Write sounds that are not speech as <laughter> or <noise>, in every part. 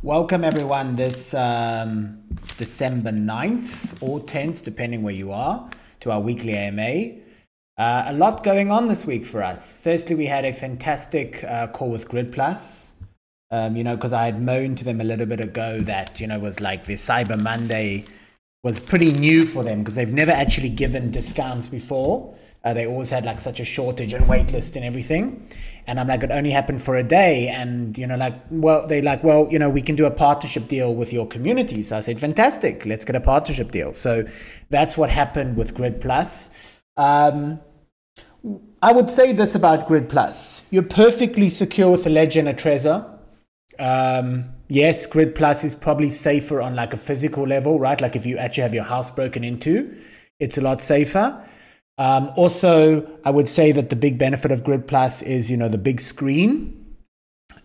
Welcome everyone this um, December 9th or 10th, depending where you are, to our weekly AMA. Uh, a lot going on this week for us. Firstly, we had a fantastic uh, call with Grid Plus. Um, you know, because I had moaned to them a little bit ago that, you know, was like the Cyber Monday was pretty new for them because they've never actually given discounts before. Uh, they always had like such a shortage and wait list and everything. And I'm like, it only happened for a day. And, you know, like, well, they like, well, you know, we can do a partnership deal with your community. So I said, fantastic, let's get a partnership deal. So that's what happened with Grid Plus. Um, I would say this about Grid Plus you're perfectly secure with a Ledger and a Trezor. Um, yes, Grid Plus is probably safer on like a physical level, right? Like if you actually have your house broken into, it's a lot safer. Um, also, I would say that the big benefit of Grid Plus is, you know, the big screen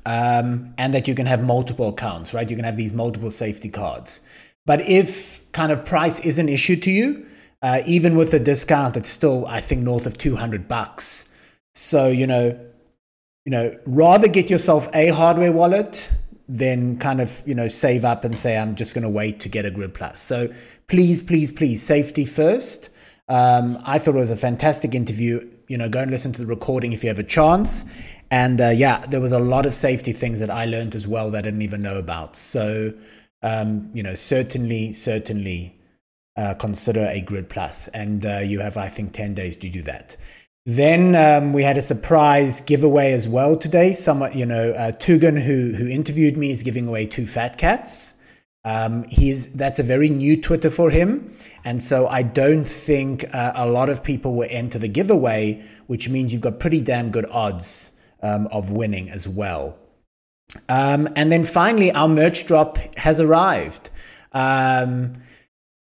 um, and that you can have multiple accounts, right? You can have these multiple safety cards. But if kind of price is an issue to you, uh, even with a discount, it's still, I think, north of 200 bucks. So, you know, you know, rather get yourself a hardware wallet than kind of, you know, save up and say, I'm just going to wait to get a Grid Plus. So please, please, please, safety first. Um, I thought it was a fantastic interview. You know, go and listen to the recording if you have a chance. And uh, yeah, there was a lot of safety things that I learned as well that I didn't even know about. So, um, you know, certainly, certainly uh, consider a Grid Plus. And uh, you have, I think, 10 days to do that. Then um, we had a surprise giveaway as well today. Someone, you know, uh, Tugan, who who interviewed me, is giving away two fat cats. Um, he's that's a very new Twitter for him, and so I don't think uh, a lot of people will enter the giveaway, which means you've got pretty damn good odds um, of winning as well. Um, and then finally, our merch drop has arrived. Um,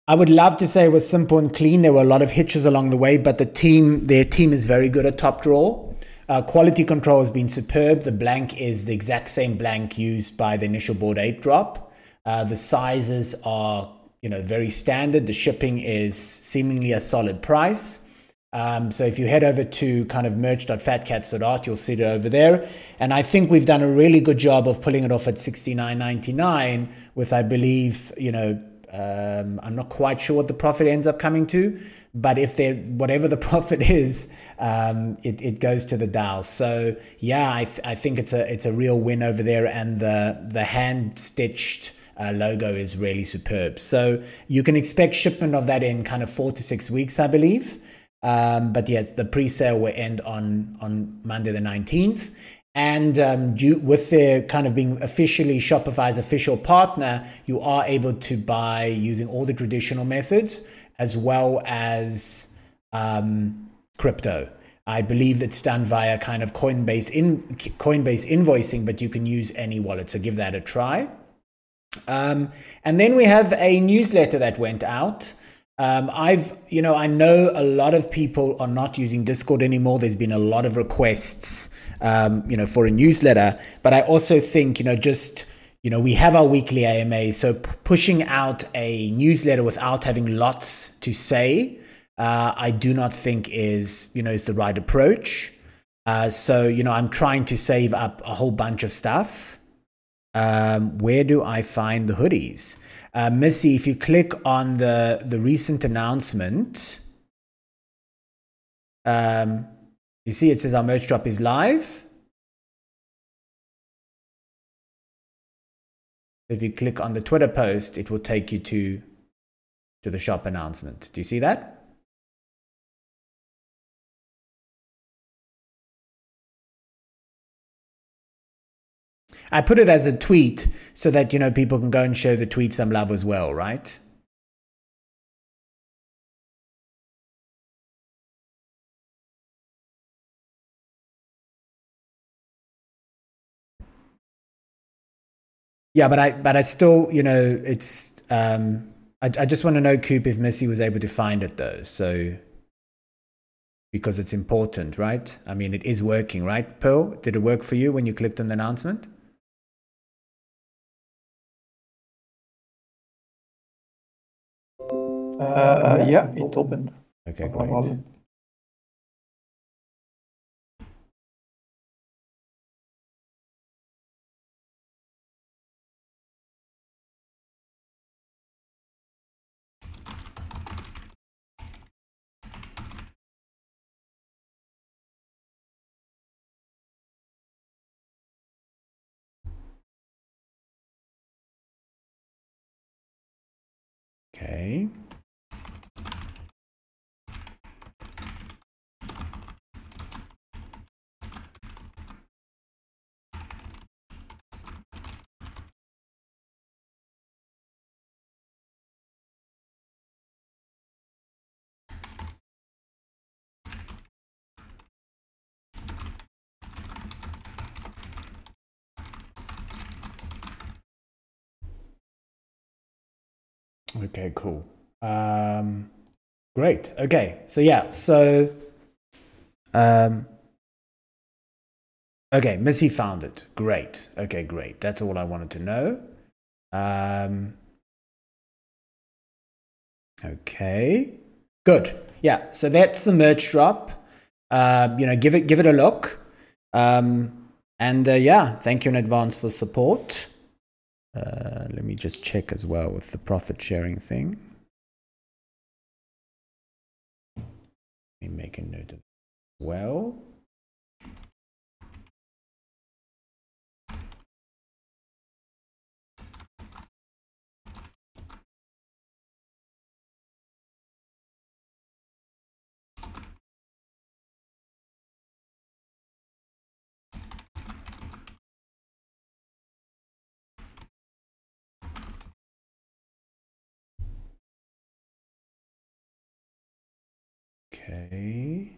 I would love to say it was simple and clean. There were a lot of hitches along the way, but the team, their team is very good at Top Drawer. Uh, quality control has been superb. The blank is the exact same blank used by the initial Bored Ape drop. Uh, the sizes are, you know, very standard. The shipping is seemingly a solid price. Um, so if you head over to kind of merch.fatcats.art, you'll see it over there. And I think we've done a really good job of pulling it off at 69.99 with, I believe, you know, um, I'm not quite sure what the profit ends up coming to, but if there, whatever the <laughs> profit is, um, it, it goes to the DAO. So yeah, I, th- I think it's a it's a real win over there, and the the hand stitched. Uh, logo is really superb. So you can expect shipment of that in kind of four to six weeks, I believe. Um, but yeah, the pre-sale will end on on Monday the 19th. And um, with their kind of being officially Shopify's official partner, you are able to buy using all the traditional methods as well as um, crypto. I believe it's done via kind of Coinbase in Coinbase invoicing, but you can use any wallet. So give that a try. Um, and then we have a newsletter that went out. Um, I've, you know, I know a lot of people are not using Discord anymore. There's been a lot of requests um, you know, for a newsletter. But I also think, you know, just you know, we have our weekly AMA, so p- pushing out a newsletter without having lots to say, uh, I do not think is you know is the right approach. Uh, so you know, I'm trying to save up a whole bunch of stuff. Um, where do I find the hoodies? Uh, Missy, if you click on the the recent announcement, um, you see it says our merch drop is live. If you click on the Twitter post, it will take you to, to the shop announcement. Do you see that? I put it as a tweet so that you know people can go and show the tweet some love as well, right? Yeah, but I but I still, you know, it's um I, I just want to know, Coop, if Missy was able to find it though. So because it's important, right? I mean, it is working, right? Pearl, did it work for you when you clicked on the announcement? ja, in top. Oké, okay, great. Oké. Okay, cool. Um, great. Okay, so yeah, so um, okay, Missy found it. Great. Okay, great. That's all I wanted to know. Um, okay, good. Yeah, so that's the merch drop. Uh, you know, give it give it a look. Um, and uh, yeah, thank you in advance for support. Uh, let me just check as well with the profit sharing thing. Let me make a note of well. Okay.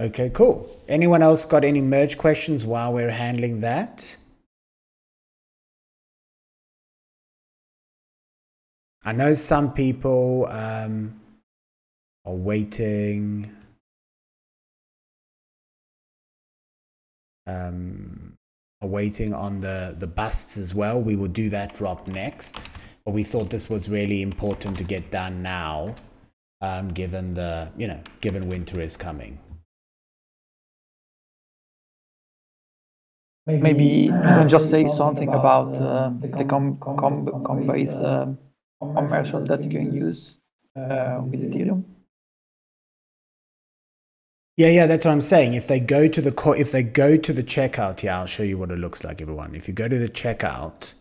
Okay, cool. Anyone else got any merge questions while we're handling that? I know some people um, are waiting. Um, are waiting on the the busts as well. We will do that drop next, but we thought this was really important to get done now, um, given the you know given winter is coming. Maybe you can just say something about uh, the com com Coinbase uh, commercial that you can use uh, with Ethereum. Yeah, yeah, that's what I'm saying. If they go to the co- if they go to the checkout, yeah, I'll show you what it looks like, everyone. If you go to the checkout,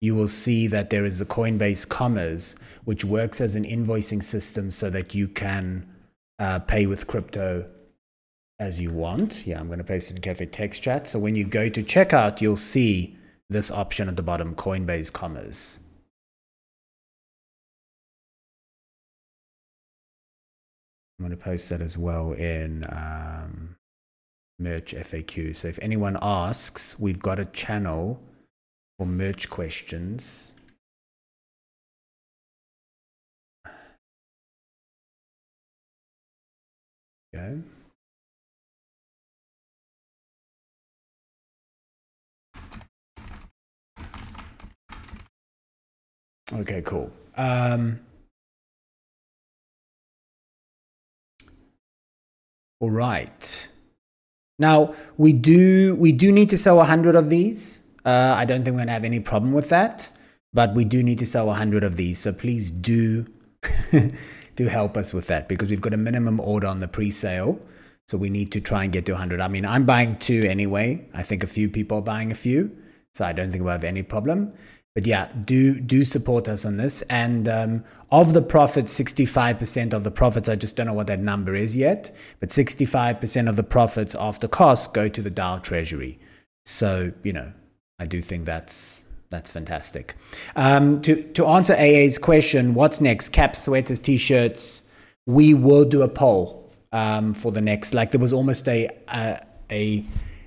you will see that there is a Coinbase Commerce, which works as an invoicing system so that you can uh, pay with crypto as you want. Yeah, I'm going to paste it in Cafe Text Chat. So when you go to checkout, you'll see this option at the bottom, Coinbase Commerce. I'm going to post that as well in um, merch FAQ. So if anyone asks, we've got a channel for merch questions. Go. Okay, cool. Um, all right. Now we do we do need to sell hundred of these. Uh, I don't think we're gonna have any problem with that, but we do need to sell hundred of these. So please do <laughs> do help us with that because we've got a minimum order on the pre-sale. So we need to try and get to 100. I mean, I'm buying two anyway. I think a few people are buying a few, so I don't think we'll have any problem but yeah, do do support us on this. And um, of the profits, 65% of the profits, I just don't know what that number is yet, but 65% of the profits after costs go to the DAO treasury. So, you know, I do think that's that's fantastic. Um, to to answer AA's question, what's next? Caps, sweaters, t-shirts. We will do a poll um, for the next. Like there was almost a a,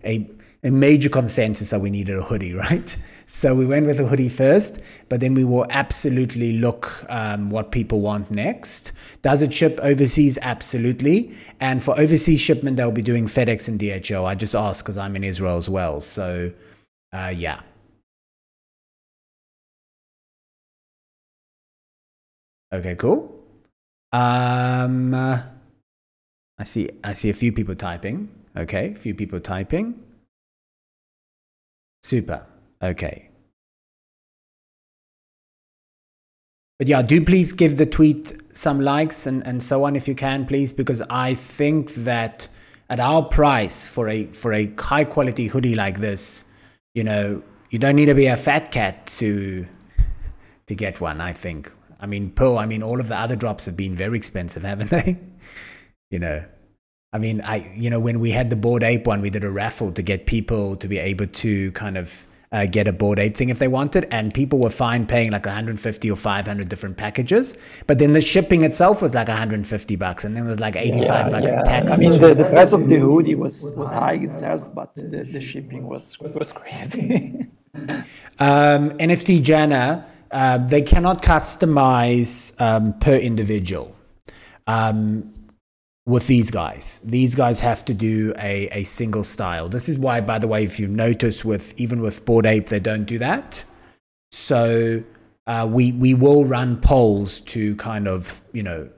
a a major consensus that we needed a hoodie, <laughs> right? So we went with a hoodie first, but then we will absolutely look um, what people want next. Does it ship overseas? Absolutely. And for overseas shipment, they'll be doing FedEx and DHL. I just asked because I'm in Israel as well. So uh, yeah. Okay, cool. Um, I see. I see a few people typing. Okay, a few people typing. Super. Okay. But yeah, do please give the tweet some likes and, and so on if you can, please, because I think that at our price for a for a high quality hoodie like this, you know, you don't need to be a fat cat to to get one. I think. I mean, Pearl. I mean, all of the other drops have been very expensive, <laughs> haven't they? you know, I mean, I you know when we had the Bored Ape one, we did a raffle to get people to be able to kind of uh, get a Bored Ape thing if they wanted, and people were fine paying like 150 or 500 different packages. But then the shipping itself was like 150 bucks, and then it was like 85 yeah, bucks yeah. tax. I mean, the, the price of the hoodie was was high itself, but the, the shipping was was crazy. <laughs> um, NFT Jana, uh, they cannot customize um, per individual. Um, with these guys. These guys have to do a, a single style. This is why, by the way, if you've noticed with even with Bored Ape, they don't do that. So uh, we we will run polls to kind of you know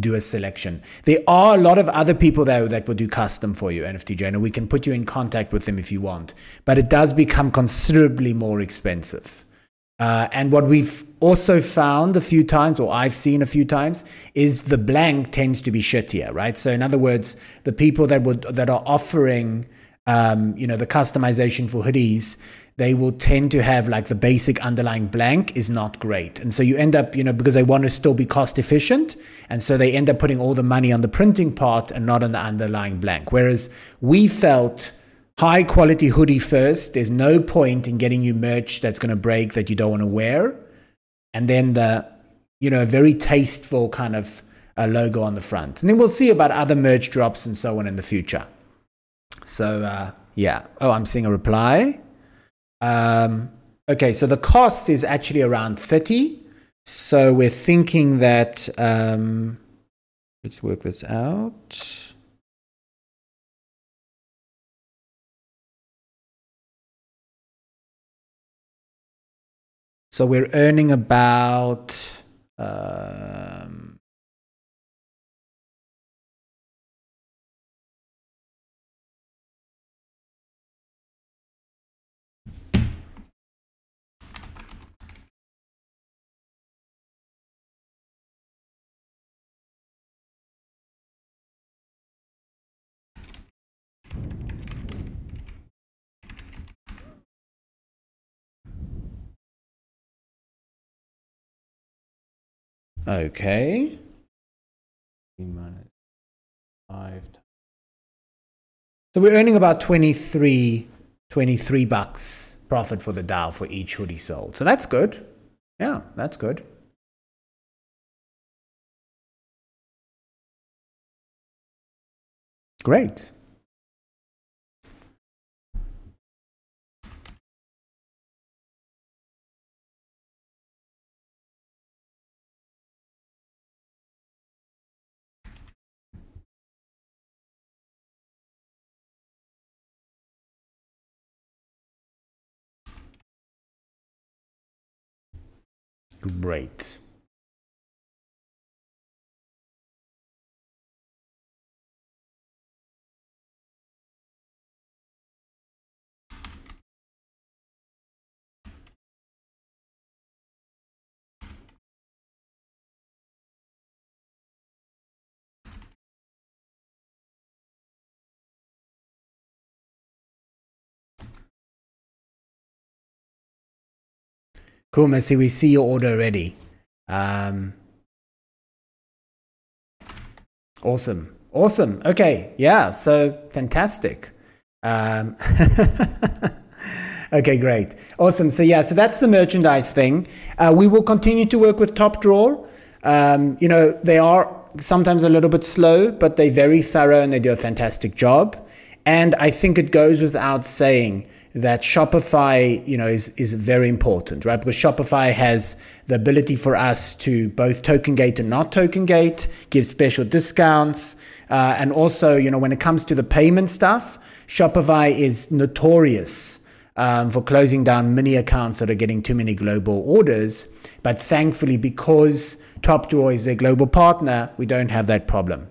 do a selection. There are a lot of other people though that will do custom for you, NFT and we can put you in contact with them if you want. But it does become considerably more expensive. Uh, and what we've also found a few times, or I've seen a few times, is the blank tends to be shittier, right? So in other words, the people that would that are offering, um, you know, the customization for hoodies, they will tend to have like the basic underlying blank is not great, and so you end up, you know, because they want to still be cost efficient, and so they end up putting all the money on the printing part and not on the underlying blank. Whereas we felt high quality hoodie first. There's no point in getting you merch that's going to break that you don't want to wear. And then the, you know, very tasteful kind of uh, logo on the front. And then we'll see about other merch drops and so on in the future. So, uh, yeah. Oh, I'm seeing a reply. Um, okay, so the cost is actually around 30. So we're thinking that, um, let's work this out. So we're earning about um, Okay. Minus. So we're earning about 23, 23 bucks profit for the DAO for each hoodie sold. So that's good. Yeah, that's good. Great. Great. Cool, Messi. We see your order ready. Um, awesome. Awesome. Okay. Yeah. So fantastic. Um, <laughs> okay, great. Awesome. So, yeah, so that's the merchandise thing. Uh, we will continue to work with Top Drawer. Um, you know, they are sometimes a little bit slow, but they're very thorough and they do a fantastic job. And I think it goes without saying that Shopify, you know, is is very important, right? Because Shopify has the ability for us to both token gate and not token gate, give special discounts, uh, and also, you know, when it comes to the payment stuff, Shopify is notorious um, for closing down many accounts that are getting too many global orders. But thankfully, because Top Drawer is a global partner, we don't have that problem.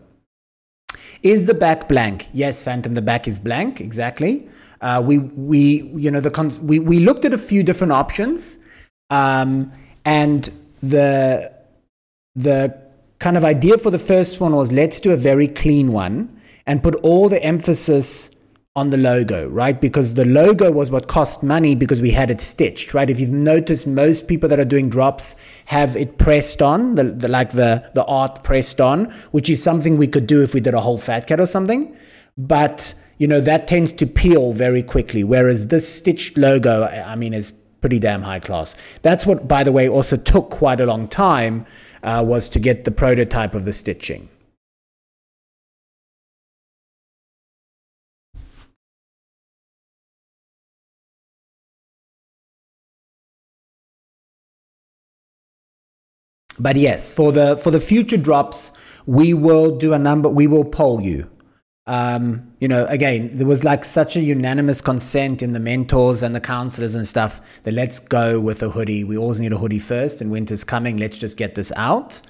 Is the back blank? Yes, Phantom, the back is blank, exactly. Uh, we we you know the cons- we we looked at a few different options, um, and the the kind of idea for the first one was let's do a very clean one and put all the emphasis on the logo, right? Because the logo was what cost money because we had it stitched, right? If you've noticed, most people that are doing drops have it pressed on, the, the like the the art pressed on, which is something we could do if we did a whole fat cat or something. But you know that tends to peel very quickly, whereas this stitched logo, I mean, is pretty damn high class. That's what, by the way, also took quite a long time uh, was to get the prototype of the stitching. But yes, for the for the future drops, we will do a number. We will poll you. Um, you know, again, there was like such a unanimous consent in the mentors and the counselors and stuff that let's go with a hoodie. We always need a hoodie first, and winter's coming. Let's just get this out.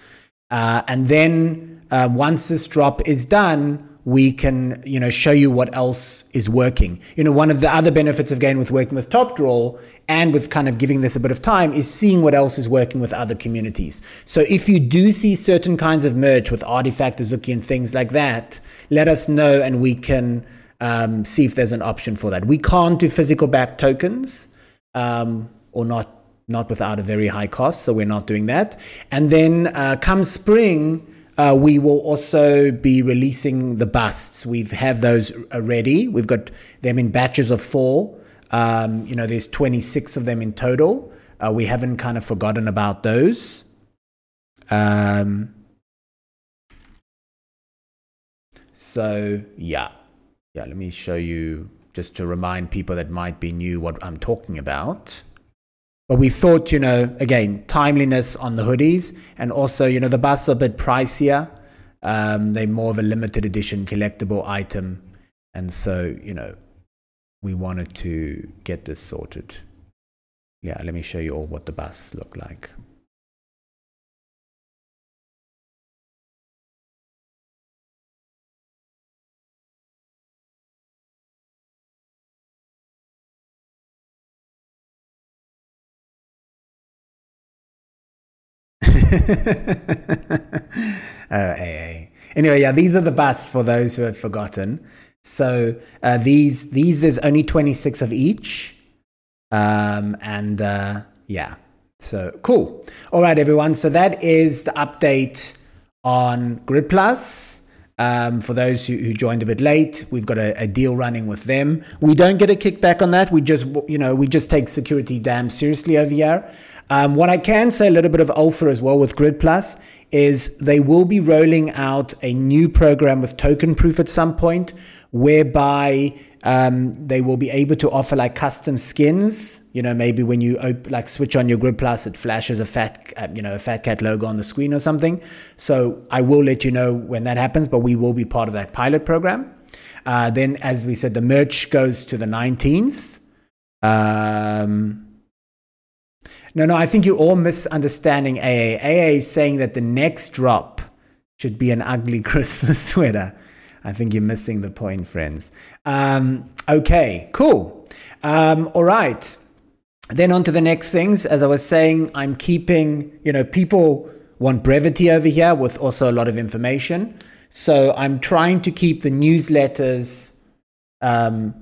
Uh, and then uh, once this drop is done, we can you know show you what else is working. You know one of the other benefits of again with working with Top Drawer and with kind of giving this a bit of time is seeing what else is working with other communities. So if you do see certain kinds of merch with RTFKT Azuki and things like that let us know and we can um, see if there's an option for that. We can't do physical back tokens um, or not not without a very high cost so we're not doing that. And then uh, come spring uh, we will also be releasing the busts. We've have those ready. We've got them in batches of four. Um, you know, there's 26 of them in total. Uh, we haven't kind of forgotten about those. Um, so yeah, yeah. Let me show you just to remind people that might be new what I'm talking about. But we thought, you know, again, timeliness on the hoodies, and also, you know, the busts are a bit pricier. Um, they're more of a limited edition collectible item, and so, you know, we wanted to get this sorted. Yeah, let me show you all what the busts look like. <laughs> oh, AA. Anyway, yeah, these are the busts for those who have forgotten. So uh, these these there's only 26 of each, um, and uh, yeah, so cool. All right, everyone. So that is the update on Grid Plus. Um, for those who, who, joined a bit late, we've got a, a, deal running with them. We don't get a kickback on that. We just, you know, we just take security damn seriously over here. Um, what I can say a little bit of alpha as well with Grid Plus is they will be rolling out a new program with Token Proof at some point, whereby um, they will be able to offer like custom skins. You know, maybe when you op- like switch on your Grid Plus, it flashes a fat, uh, you know, a fat cat logo on the screen or something. So I will let you know when that happens, but we will be part of that pilot program. Uh, then, as we said, the merch goes to the 19th. Um, no, no, I think you're all misunderstanding AA. AA is saying that the next drop should be an ugly <laughs> Christmas sweater. I think you're missing the point, friends. Um, okay, cool. Um, all right. Then on to the next things. As I was saying, I'm keeping, you know, people want brevity over here with also a lot of information. So I'm trying to keep the newsletters um,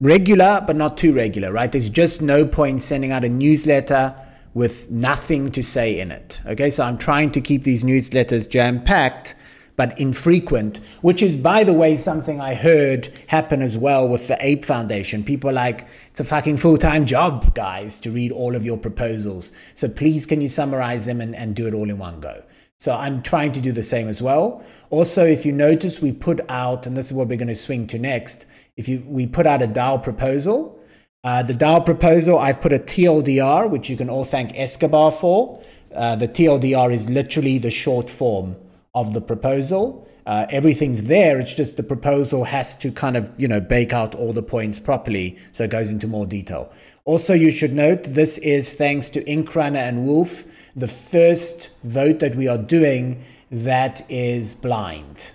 regular, but not too regular, right? There's just no point sending out a newsletter with nothing to say in it. Okay, so I'm trying to keep these newsletters jam packed but infrequent, which is, by the way, something I heard happen as well with the Ape Foundation. People like, it's a fucking full time job, guys, to read all of your proposals. So please, can you summarize them and, and do it all in one go? So I'm trying to do the same as well. Also, if you notice, we put out, and this is what we're going to swing to next, if you we put out a DAO proposal. Uh, the DAO proposal, I've put a TLDR, which you can all thank Escobar for. Uh, the TLDR is literally the short form of the proposal. Uh, everything's there. It's just the proposal has to kind of, you know, bake out all the points properly. So it goes into more detail. Also, you should note this is thanks to Inkrunner and Wolf, the first vote that we are doing that is blind.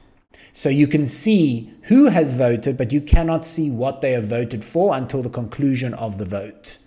So you can see who has voted, but you cannot see what they have voted for until the conclusion of the vote.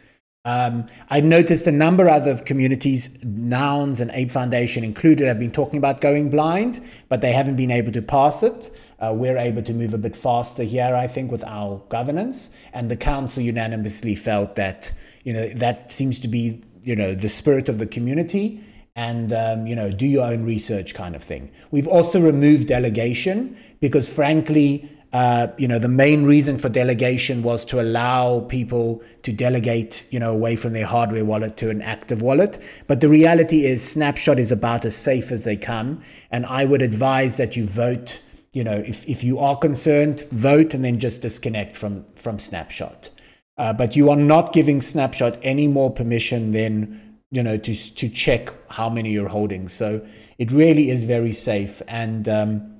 Um, I noticed a number of other communities, Nouns and Ape Foundation included, have been talking about going blind, but they haven't been able to pass it. Uh, we're able to move a bit faster here, I think, with our governance. And the council unanimously felt that, you know, that seems to be, you know, the spirit of the community and um, you know do your own research kind of thing. We've also removed delegation because frankly, uh, you know the main reason for delegation was to allow people to delegate you know away from their hardware wallet to an active wallet. But the reality is Snapshot is about as safe as they come, and I would advise that you vote. You know, if, if you are concerned, vote and then just disconnect from from Snapshot. Uh, but you are not giving Snapshot any more permission than you know to to check how many you're holding. So it really is very safe. And um,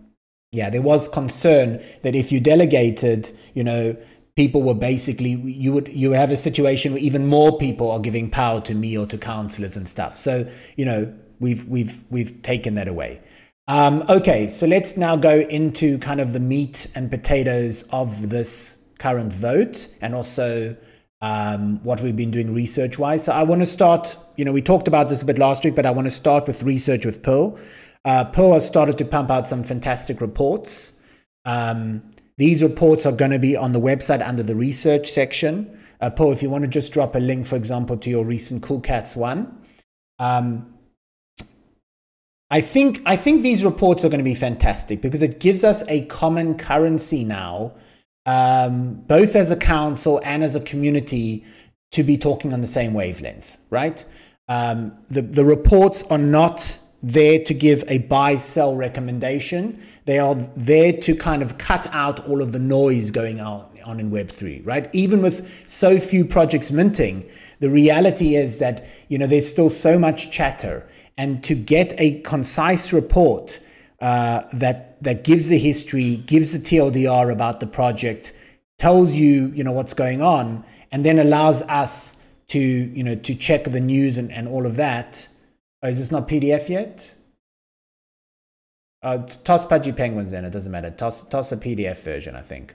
yeah there was concern that if you delegated you know people were basically you would you have a situation where even more people are giving power to me or to councillors and stuff. So you know we've we've we've taken that away. Um, okay so let's now go into kind of the meat and potatoes of this current vote and also um, what we've been doing research wise. So I want to start, you know, we talked about this a bit last week, but I want to start with research with Pearl. Uh, Pearl has started to pump out some fantastic reports. Um, these reports are going to be on the website under the research section. Uh, if you want to just drop a link, for example, to your recent Cool Cats one. Um, I think I think these reports are going to be fantastic because it gives us a common currency now um, both as a council and as a community, to be talking on the same wavelength, right? Um, the, the reports are not there to give a buy sell recommendation. They are there to kind of cut out all of the noise going on, on in Web3, right? Even with so few projects minting, the reality is that, you know, there's still so much chatter. And to get a concise report uh, that that gives the history, gives the TLDR about the project, tells you you know what's going on, and then allows us to you know to check the news and, and all of that. Oh, is this not PDF yet? Uh, toss Pudgy Penguins then, it doesn't matter. Toss, toss a PDF version, I think.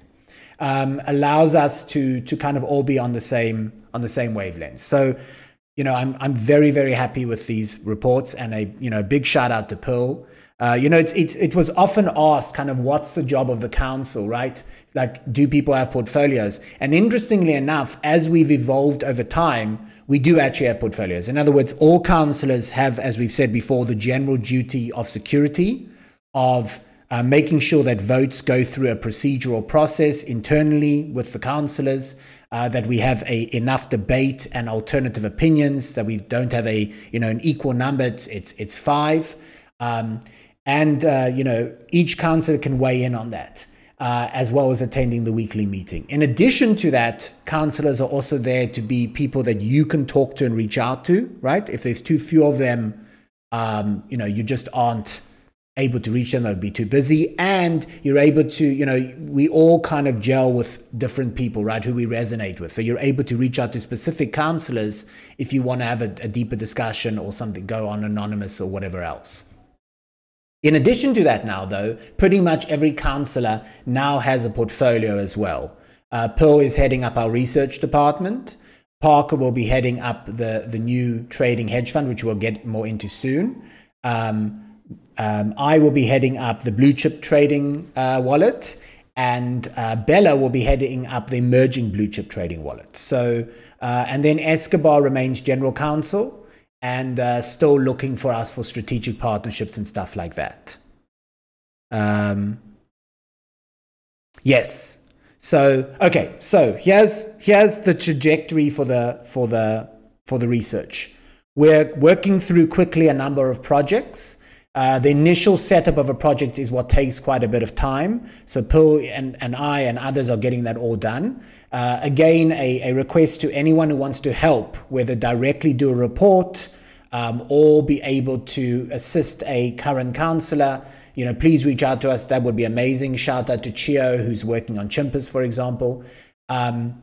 Um, allows us to to kind of all be on the same on the same wavelength. So, you know, I'm I'm very very happy with these reports, and a you know big shout out to Pearl uh, you know, it's, it's, it was often asked kind of what's the job of the council, right? Like, do people have portfolios? And interestingly enough, as we've evolved over time, we do actually have portfolios. In other words, all councillors have, as we've said before, the general duty of security, of uh, making sure that votes go through a procedural process internally with the councillors, uh, that we have a enough debate and alternative opinions, that we don't have a you know an equal number. It's it's, it's five. Um, and, uh, you know, each councillor can weigh in on that. Uh, as well as attending the weekly meeting. In addition to that, councillors are also there to be people that you can talk to and reach out to, right? If there's too few of them, um, you know, you just aren't able to reach them, they'll be too busy. And you're able to, you know, we all kind of gel with different people, right, who we resonate with. So you're able to reach out to specific councillors if you want to have a, a deeper discussion or something, go on anonymous or whatever else. In addition to that, now though, pretty much every counselor now has a portfolio as well. Uh, Pearl is heading up our research department. Parker will be heading up the, the new trading hedge fund, which we'll get more into soon. Um, um, I will be heading up the blue chip trading uh, wallet, and uh, Bella will be heading up the emerging blue chip trading wallet. So, uh, and then Escobar remains general counsel and uh, still looking for us for strategic partnerships and stuff like that. Um, yes. So okay. So here's here's the trajectory for the for the for the research. We're working through quickly a number of projects. Uh, the initial setup of a project is what takes quite a bit of time. So Pearl and, and I and others are getting that all done. Uh, again, a, a request to anyone who wants to help, whether directly do a report um, or be able to assist a current councillor. You know, please reach out to us. That would be amazing. Shout out to Chio, who's working on Chimpers, for example. Um,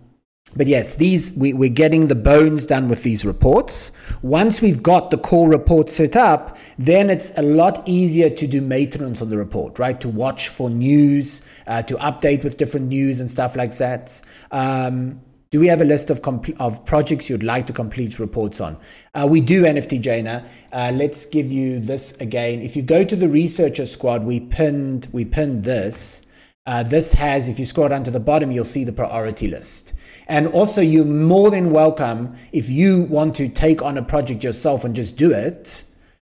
but yes, these we, we're getting the bones done with these reports. Once we've got the core report set up, then it's a lot easier to do maintenance on the report, right? To watch for news, uh, to update with different news and stuff like that. Um, do we have a list of compl- of projects you'd like to complete reports on? Uh, we do, NFT Jaina. Uh, let's give you this again. If you go to the researcher squad, we pinned we pinned this. Uh, this has, if you scroll down to the bottom, you'll see the priority list. And also, you're more than welcome if you want to take on a project yourself and just do it.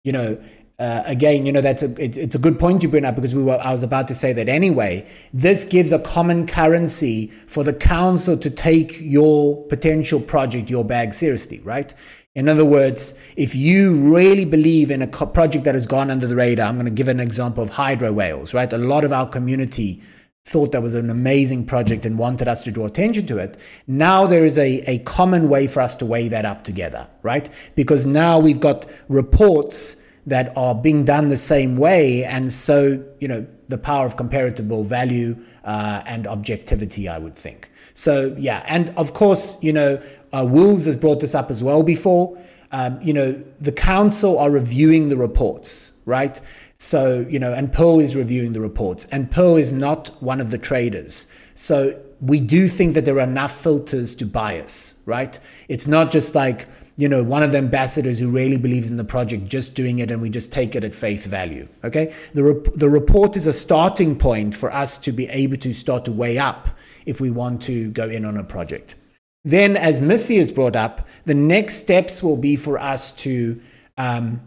You know, uh, again, you know that's a it, it's a good point you bring up because we were I was about to say that anyway. This gives a common currency for the council to take your potential project, your bag seriously, right? In other words, if you really believe in a co- project that has gone under the radar, I'm going to give an example of hydro whales, right? A lot of our community thought that was an amazing project and wanted us to draw attention to it. Now there is a, a common way for us to weigh that up together, right? Because now we've got reports that are being done the same way. And so, you know, the power of comparable value uh, and objectivity, I would think. So, yeah. And of course, you know, uh, Wolves has brought this up as well before. Um, you know, the council are reviewing the reports, right? So, you know, and Pearl is reviewing the reports, and Pearl is not one of the traders. So, we do think that there are enough filters to bias, right? It's not just like, you know, one of the ambassadors who really believes in the project just doing it and we just take it at face value. Okay. The, rep- the report is a starting point for us to be able to start to weigh up if we want to go in on a project. Then, as Missy has brought up, the next steps will be for us to, um,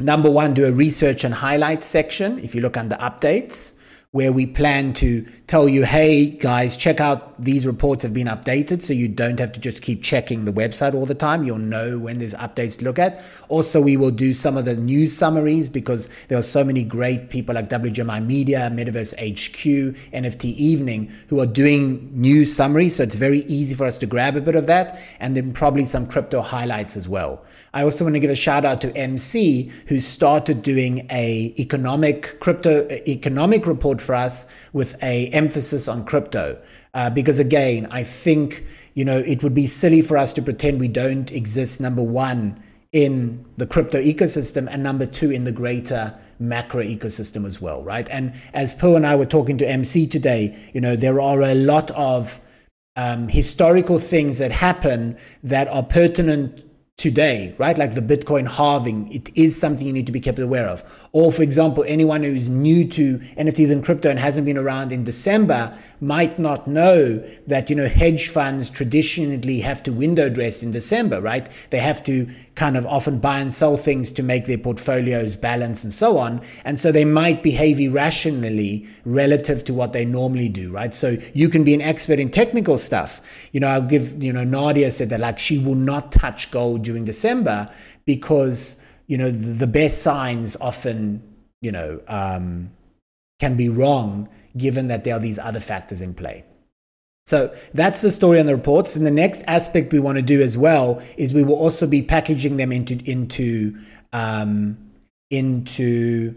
number one, do a research and highlight section. If you look under updates, where we plan to tell you, hey guys, check out these reports have been updated so you don't have to just keep checking the website all the time. You'll know when there's updates to look at. Also, we will do some of the news summaries because there are so many great people like WGMI Media, Metaverse HQ, NFT Evening who are doing news summaries. So it's very easy for us to grab a bit of that and then probably some crypto highlights as well. I also want to give a shout out to MC who started doing a economic crypto economic report for us with a emphasis on crypto. Uh, because again, I think you know it would be silly for us to pretend we don't exist. Number one in the crypto ecosystem, and number two in the greater macro ecosystem as well, right? And as Pearl and I were talking to MC today, you know there are a lot of um, historical things that happen that are pertinent today, right? Like the Bitcoin halving, it is something you need to be kept aware of. Or, for example, anyone who's new to NFTs and crypto and hasn't been around in December might not know that, you know, hedge funds traditionally have to window dress in December, right? They have to kind of often buy and sell things to make their portfolios balance and so on. And so they might behave irrationally relative to what they normally do, right? So you can be an expert in technical stuff. You know, I'll give, you know, Nadia said that like she will not touch gold during December because, you know, the, best signs often, you know, um, can be wrong given that there are these other factors in play. So that's the story on the reports. And the next aspect we want to do as well is we will also be packaging them into into um, into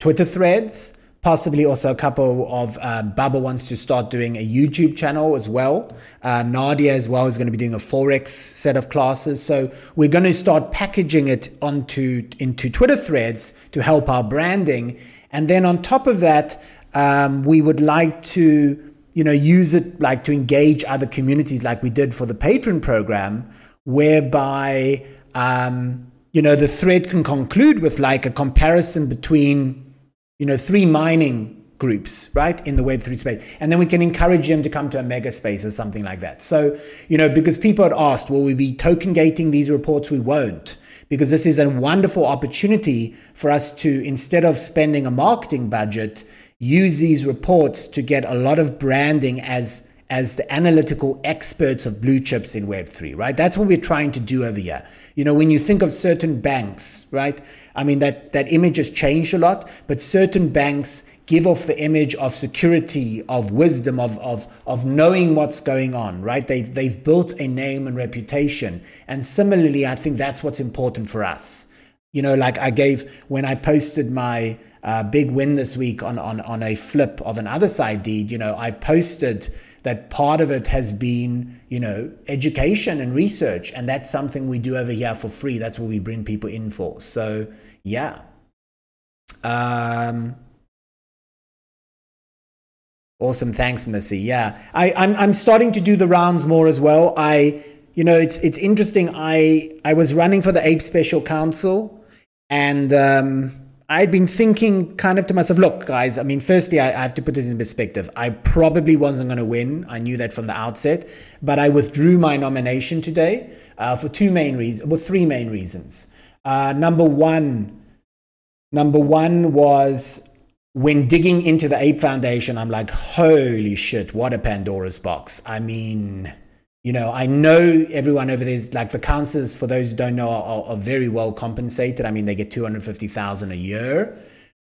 Twitter threads. Possibly also a couple of uh, Baba wants to start doing a YouTube channel as well. Uh, Nadia as well is going to be doing a forex set of classes. So we're going to start packaging it onto into Twitter threads to help our branding. And then on top of that, um, we would like to you know, use it like to engage other communities like we did for the patron program, whereby, um, you know, the thread can conclude with like a comparison between, you know, three mining groups, right, in the Web3 space. And then we can encourage them to come to a mega space or something like that. So, you know, because people had asked, will we be token gating these reports? We won't. Because this is a wonderful opportunity for us to, instead of spending a marketing budget, use these reports to get a lot of branding as as the analytical experts of blue chips in web3 right? That's what we're trying to do over here. You know when you think of certain banks right? I mean that that image has changed a lot but certain banks give off the image of security of wisdom of of of knowing what's going on right? They've they've built a name and reputation. And similarly i think that's what's important for us. You know like i gave when i posted my uh, big win this week on, on, on a flip of an Otherside deed. You know, I posted that part of it has been, you know, education and research. And that's something we do over here for free. That's what we bring people in for. So, yeah. Um, awesome. Thanks, Missy. Yeah. I, I'm, I'm starting to do the rounds more as well. I, you know, it's, it's interesting. I, I was running for the Ape Special Council and, um, I'd been thinking kind of to myself, look, guys, I mean, firstly, I, I have to put this in perspective. I probably wasn't going to win. I knew that from the outset, but I withdrew my nomination today uh, for two main reasons, well, three main reasons. Uh, number one, number one was when digging into the Ape Foundation, I'm like, holy shit, what a Pandora's box. I mean, you know, I know everyone over there is like the councillors, for those who don't know, are, are very well compensated. I mean, they get 250,000 a year.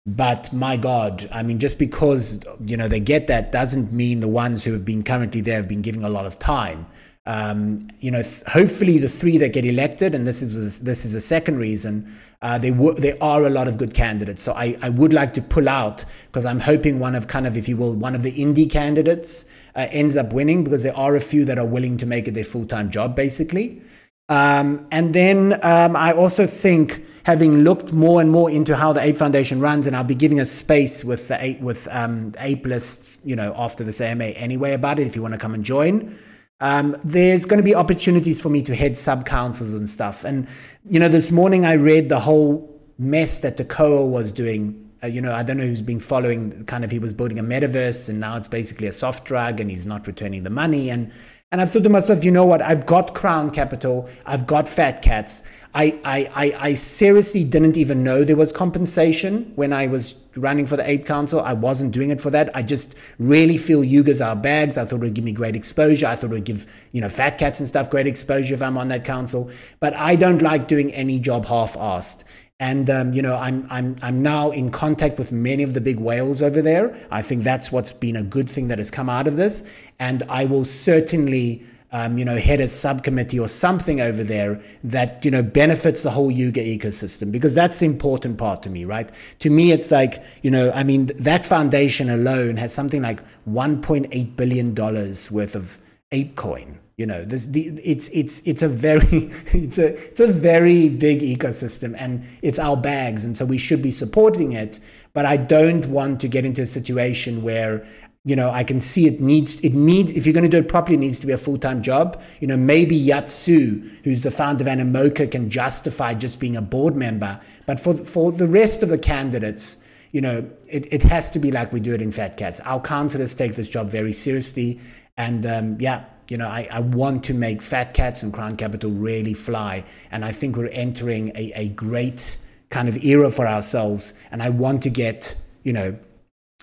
But my God, I mean, just because, you know, they get that doesn't mean the ones who have been currently there have been giving a lot of time. Um, you know, th- hopefully the three that get elected, and this is this is a second reason, uh, there w- there are a lot of good candidates. So I, I would like to pull out because I'm hoping one of kind of, if you will, one of the indie candidates uh, ends up winning because there are a few that are willing to make it their full time job, basically. Um, and then um, I also think, having looked more and more into how the Ape Foundation runs, and I'll be giving a space with the Ape with um, Ape lists, you know, after this AMA anyway about it. If you want to come and join. Um, there's going to be opportunities for me to head sub councils and stuff. And, you know, this morning I read the whole mess that Tekoa was doing uh, you know, I don't know who's been following. Kind of, he was building a metaverse, and now it's basically a soft drug, and he's not returning the money. And and I've thought to myself, you know what? I've got Crown Capital. I've got Fat Cats. I I I, I seriously didn't even know there was compensation when I was running for the Ape Council. I wasn't doing it for that. I just really feel Yuga's our bags. I thought it would give me great exposure. I thought it would give, you know, fat cats and stuff great exposure if I'm on that council. But I don't like doing any job half-assed. And um, you know, I'm I'm I'm now in contact with many of the big whales over there. I think that's what's been a good thing that has come out of this. And I will certainly, um, you know, head a subcommittee or something over there that you know benefits the whole Yuga ecosystem because that's the important part to me, right? To me, it's like you know, I mean, that foundation alone has something like 1.8 billion dollars worth of ApeCoin you know this the, it's it's it's a very <laughs> it's a it's a very big ecosystem and it's our bags and so we should be supporting it but i don't want to get into a situation where you know i can see it needs it needs if you're going to do it properly it needs to be a full-time job. You know maybe Yat Siu who's the founder of animoca can justify just being a board member but for for the rest of the candidates you know it, it has to be like we do it in fat cats. Our counselors take this job very seriously and um, yeah you know, I, I want to make Fat Cats and Crown Capital really fly. And I think we're entering a, a great kind of era for ourselves. And I want to get, you know,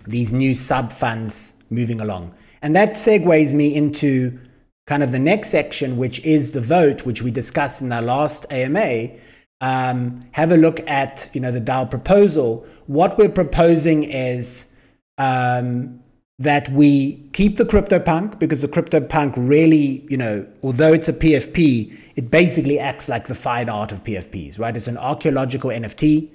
these new sub funds moving along. And that segues me into kind of the next section, which is the vote, which we discussed in our last AMA. Um, have a look at, you know, the DAO proposal. What we're proposing is um, that we keep the CryptoPunk because the CryptoPunk really, you know, although it's a PFP, it basically acts like the fine art of PFPs, right? It's an archaeological NFT.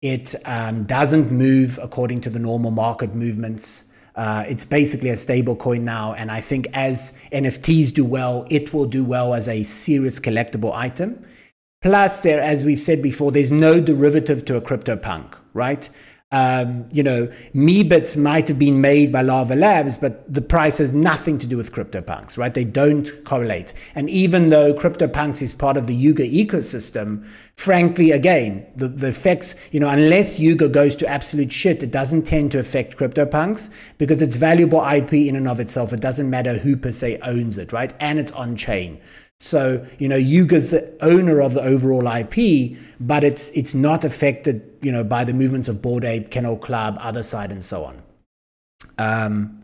It um, doesn't move according to the normal market movements. Uh, it's basically a stable coin now. And I think as NFTs do well, it will do well as a serious collectible item. Plus, there, as we've said before, there's no derivative to a CryptoPunk, right? Um, you know, Meebits might have been made by Larva Labs, but the price has nothing to do with CryptoPunks, right? They don't correlate. And even though CryptoPunks is part of the Yuga ecosystem, frankly, again, the, the effects, you know, unless Yuga goes to absolute shit, it doesn't tend to affect CryptoPunks because it's valuable IP in and of itself. It doesn't matter who per se owns it, right? And it's on chain. So, you know, Yuga's the owner of the overall IP, but it's it's not affected, you know, by the movements of Bored Ape, Kennel Club, Otherside, and so on. Um,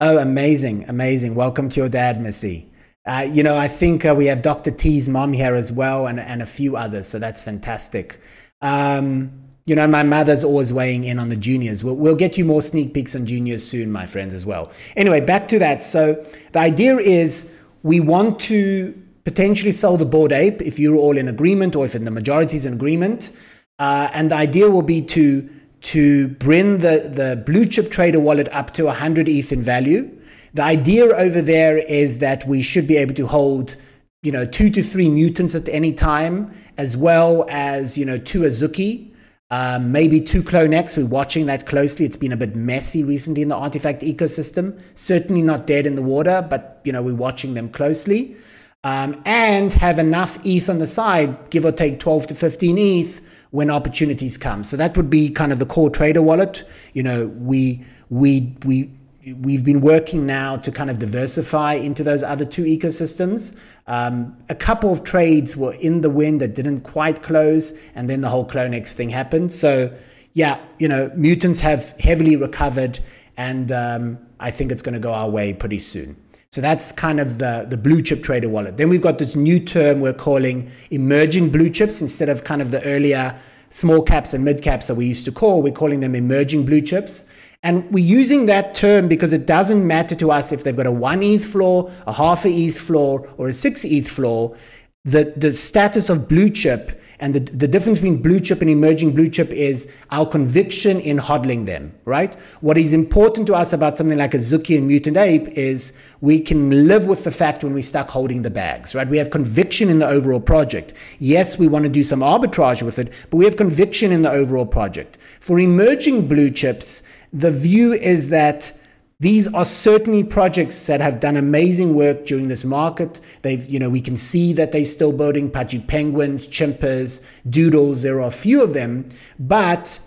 oh, amazing, amazing. Welcome to your dad, Missy. Uh, you know, I think uh, we have Dr. T's mom here as well and, and a few others, so that's fantastic. Um, you know, my mother's always weighing in on the juniors. We'll, we'll get you more sneak peeks on juniors soon, my friends, as well. Anyway, back to that. So the idea is we want to potentially sell the bored ape if you're all in agreement or if the majority is in agreement. Uh, and the idea will be to to bring the, the blue chip trader wallet up to 100 ETH in value. The idea over there is that we should be able to hold, you know, two to three mutants at any time, as well as, you know, two Azuki, um, maybe two CloneX. We're watching that closely. It's been a bit messy recently in the RTFKT ecosystem. Certainly not dead in the water, but, you know, we're watching them closely. Um, and have enough ETH on the side, give or take 12 to 15 ETH when opportunities come. So that would be kind of the core trader wallet. You know, we we we we've been working now to kind of diversify into those other two ecosystems. Um, a couple of trades were in the wind that didn't quite close, and then the whole CloneX thing happened. So yeah, you know, mutants have heavily recovered, and um, I think it's going to go our way pretty soon. So that's kind of the, the blue chip trader wallet. Then we've got this new term we're calling emerging blue chips instead of kind of the earlier small caps and mid caps that we used to call. We're calling them emerging blue chips. And we're using that term because it doesn't matter to us if they've got a one ETH floor, a half a ETH floor, or a six ETH floor. The, the status of blue chip and the, the difference between blue chip and emerging blue chip is our conviction in hodling them, right? What is important to us about something like Azuki and Mutant Ape is we can live with the fact when we're stuck holding the bags, right? We have conviction in the overall project. Yes, we want to do some arbitrage with it, but we have conviction in the overall project. For emerging blue chips, the view is that these are certainly projects that have done amazing work during this market. They've, you know, we can see that they're still building pudgy penguins, chimpers, doodles. There are a few of them, but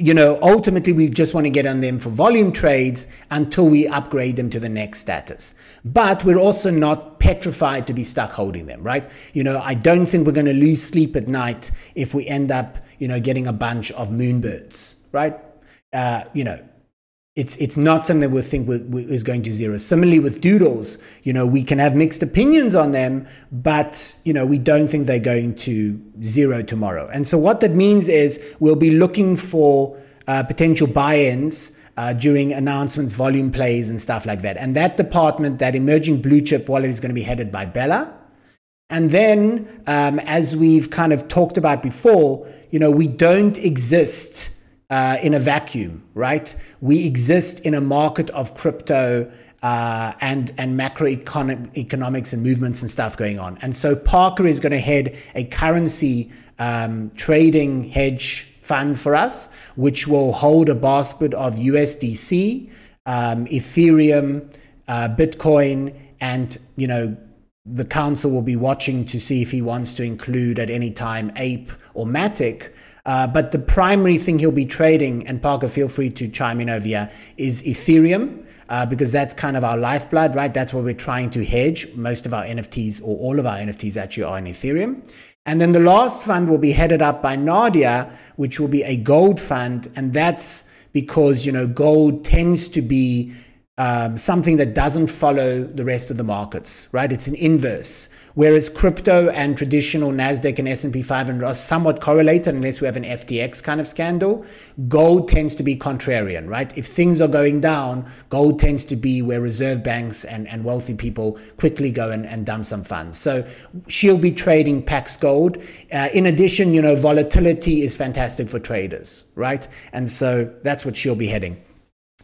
you know, ultimately we just want to get on them for volume trades until we upgrade them to the next status. But we're also not petrified to be stuck holding them, right? You know, I don't think we're going to lose sleep at night if we end up, you know, getting a bunch of moonbirds, right? Uh, you know, it's it's not something that we think we, we, is going to zero. Similarly with doodles, you know, we can have mixed opinions on them, but you know, we don't think they're going to zero tomorrow. And so what that means is we'll be looking for uh, potential buy-ins. Uh, during announcements, volume plays, and stuff like that. And that department, that emerging blue chip wallet, is going to be headed by Bella. And then, um, as we've kind of talked about before, you know, we don't exist uh, in a vacuum, right? We exist in a market of crypto uh, and and macroeconomics and movements and stuff going on. And so Parker is going to head a currency um, trading hedge fund for us, which will hold a basket of USDC, um, Ethereum, uh, Bitcoin, and you know the council will be watching to see if he wants to include at any time Ape or Matic. Uh, but the primary thing he'll be trading, and Parker, feel free to chime in over here, is Ethereum. Uh, because that's kind of our lifeblood, right? That's what we're trying to hedge. Most of our NFTs, or all of our NFTs, actually are in Ethereum. And then the last fund will be headed up by Nadia, which will be a gold fund, and that's because you know gold tends to be um, something that doesn't follow the rest of the markets, right? It's an inverse. Whereas crypto and traditional Nasdaq and S&P 500 are somewhat correlated unless we have an FTX kind of scandal, gold tends to be contrarian, right? If things are going down, gold tends to be where reserve banks and, and wealthy people quickly go and, and dump some funds. So she'll be trading Pax Gold. Uh, in addition, you know, volatility is fantastic for traders, right? And so that's what she'll be heading.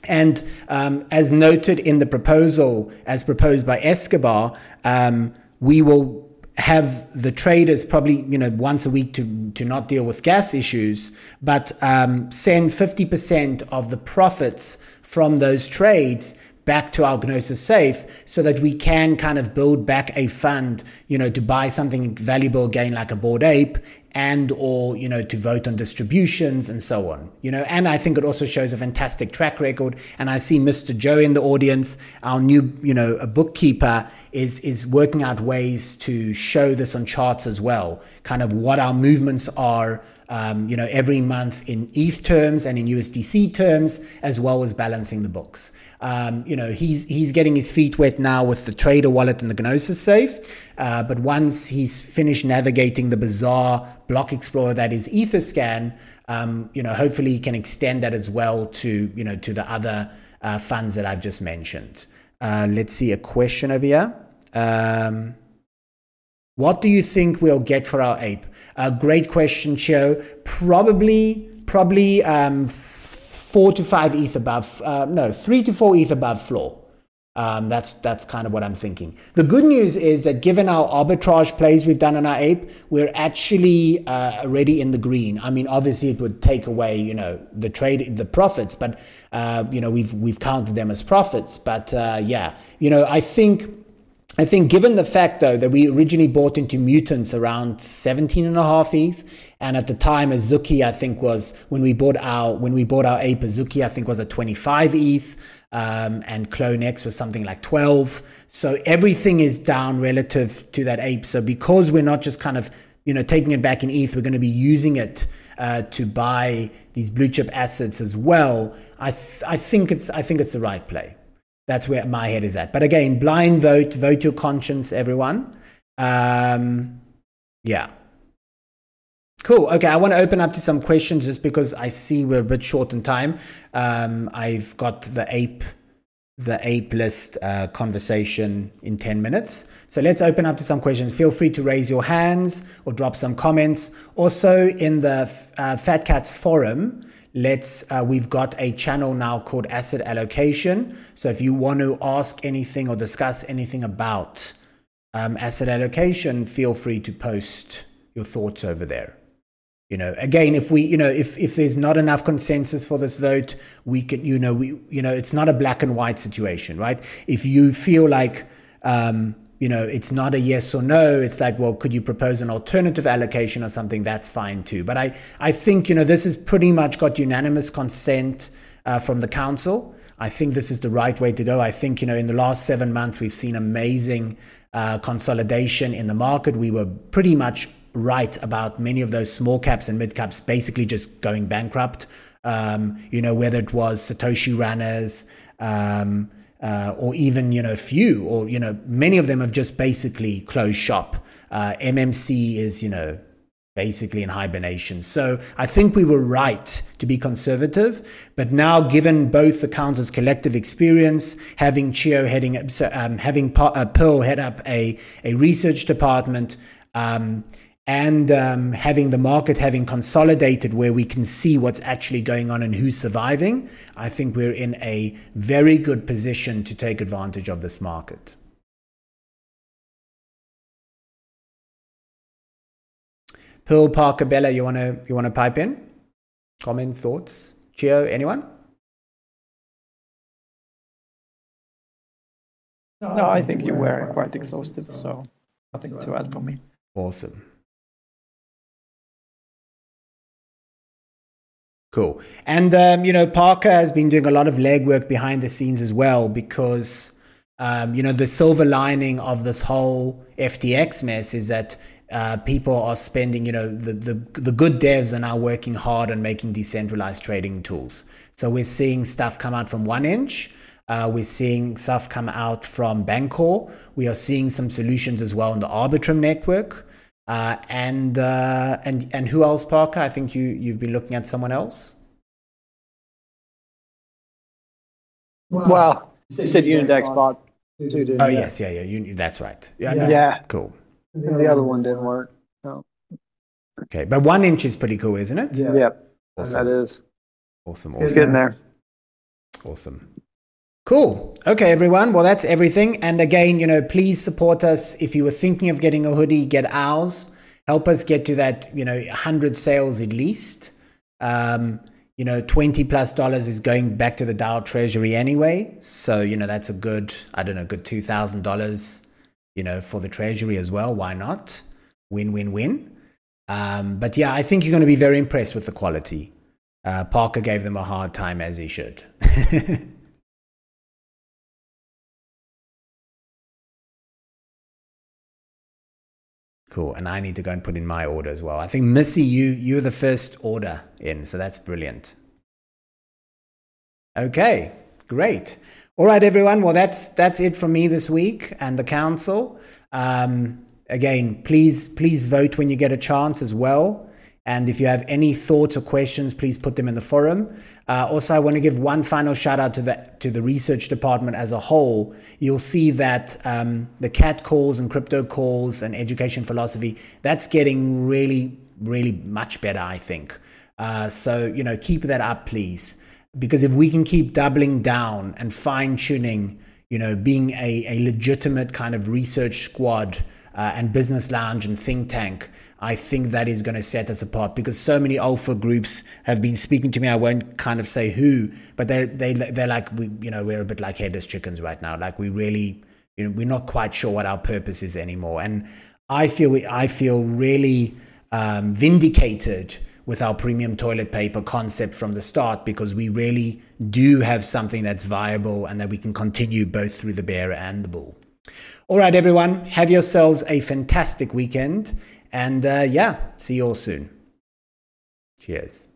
And um, as noted in the proposal, as proposed by Escobar, um, we will have the traders probably you know once a week to to not deal with gas issues, but um, send 50% of the profits from those trades back to our Gnosis safe so that we can kind of build back a fund, you know, to buy something valuable again like a bored ape and or you know to vote on distributions and so on you know. And i think it also shows a fantastic track record. And i see mr joe in the audience our new you know a bookkeeper is is working out ways to show this on charts as well kind of what our movements are um, you know, every month in ETH terms and in USDC terms, as well as balancing the books. Um, you know, he's he's getting his feet wet now with the Trader wallet and the Gnosis safe. Uh, but once he's finished navigating the bizarre block explorer that is Etherscan, um, you know, hopefully he can extend that as well to you know to the other uh, funds that I've just mentioned. Uh, let's see a question over here. Um, what do you think we'll get for our ape? A great question, Cho. Probably probably um, four to five ETH above, uh, no, three to four ETH above floor. Um, that's that's kind of what I'm thinking. The good news is that given our arbitrage plays we've done on our ape, we're actually uh, already in the green. I mean, obviously it would take away you know the trade the profits, but uh, you know we've we've counted them as profits. But uh, yeah, you know I think I think given the fact though that we originally bought into mutants around 17 and a half ETH and at the time Azuki I think was when we bought our when we bought our ape Azuki I think was at 25 ETH um, and Clone X was something like 12 so everything is down relative to that ape. So because we're not just kind of you know taking it back in ETH we're going to be using it uh, to buy these blue chip assets as well I th- I think it's I think it's the right play that's where my head is at. But again, blind vote, vote your conscience, everyone. Um, yeah. Cool. Okay, I want to open up to some questions just because I see we're a bit short in time. Um, I've got the ape, the ape list uh, conversation in ten minutes. So let's open up to some questions. Feel free to raise your hands or drop some comments. Also in the uh, Fat Cats forum, let's uh, we've got a channel now called asset allocation. So if you want to ask anything or discuss anything about um, asset allocation feel free to post your thoughts over there. You know again if we you know if if there's not enough consensus for this vote we can you know we you know it's not a black and white situation right? If you feel like um, you know, it's not a yes or no. It's like, well, could you propose an alternative allocation or something? That's fine too. But I, I think, you know, this has pretty much got unanimous consent uh, from the council. I think this is the right way to go. I think, you know, in the last seven months, we've seen amazing uh, consolidation in the market. We were pretty much right about many of those small caps and mid caps basically just going bankrupt. Um, you know, whether it was Satoshi runners, um, uh, or even you know few or you know many of them have just basically closed shop. Uh, MMC is you know basically in hibernation. So I think we were right to be conservative, but now given both the council's collective experience, having Chio heading up, um, having uh, Pearl head up a a research department. Um, and um, having the market having consolidated where we can see what's actually going on and who's surviving, I think we're in a very good position to take advantage of this market. Pearl Parker Bella, you wanna you wanna pipe in? Comment, thoughts? Chio, anyone? No, I think you were quite exhaustive, so nothing to add from me. Awesome. Cool. And, um, you know, Parker has been doing a lot of legwork behind the scenes as well because, um, you know, the silver lining of this whole FTX mess is that uh, people are spending, you know, the, the, the good devs are now working hard on making decentralized trading tools. So we're seeing stuff come out from 1inch. Uh, we're seeing stuff come out from Bancor. We are seeing some solutions as well in the Arbitrum network. Uh, and uh, and and who else, Parker? I think you you've been looking at someone else. Well, you said Unidex bought two, didn't Oh yes, yeah, yeah. You, that's right. Yeah, no, yeah. Cool. And the other one didn't work. No. Okay, but 1inch is pretty cool, isn't it? Yeah. Yep. Awesome. That is. Awesome. Awesome. It's getting there. Awesome. Cool. Okay, everyone. Well, that's everything. And again, you know, please support us. If you were thinking of getting a hoodie, get ours. Help us get to that, you know, 100 sales at least. Um, you know, 20 plus dollars is going back to the DAO treasury anyway. So, you know, that's a good, I don't know, good $2,000, you know, for the treasury as well. Why not? Win, win, win. Um, but yeah, I think you're going to be very impressed with the quality. Uh, Parker gave them a hard time as he should. <laughs> Cool. And I need to go and put in my order as well. I think Missy, you you're the first order in, so that's brilliant. Okay, great. All right, everyone. Well, that's that's it from me this week and the council. Um, again, please please vote when you get a chance as well. And if you have any thoughts or questions, please put them in the forum. Uh, also, I want to give one final shout out to the to the research department as a whole. You'll see that um, the cat calls and crypto calls and education philosophy that's getting really really much better. I think. Uh, so, you know, keep that up, please. Because if we can keep doubling down and fine tuning, you know, being a, a legitimate kind of research squad uh, and business lounge and think tank, I think that is going to set us apart because so many alpha groups have been speaking to me. I won't kind of say who, but they're they they're like we you know we're a bit like headless chickens right now. Like we really you know we're not quite sure what our purpose is anymore. And I feel we, I feel really um, vindicated with our premium toilet paper concept from the start because we really do have something that's viable and that we can continue both through the bear and the bull. All right, everyone, have yourselves a fantastic weekend. And uh, yeah, see you all soon. Cheers.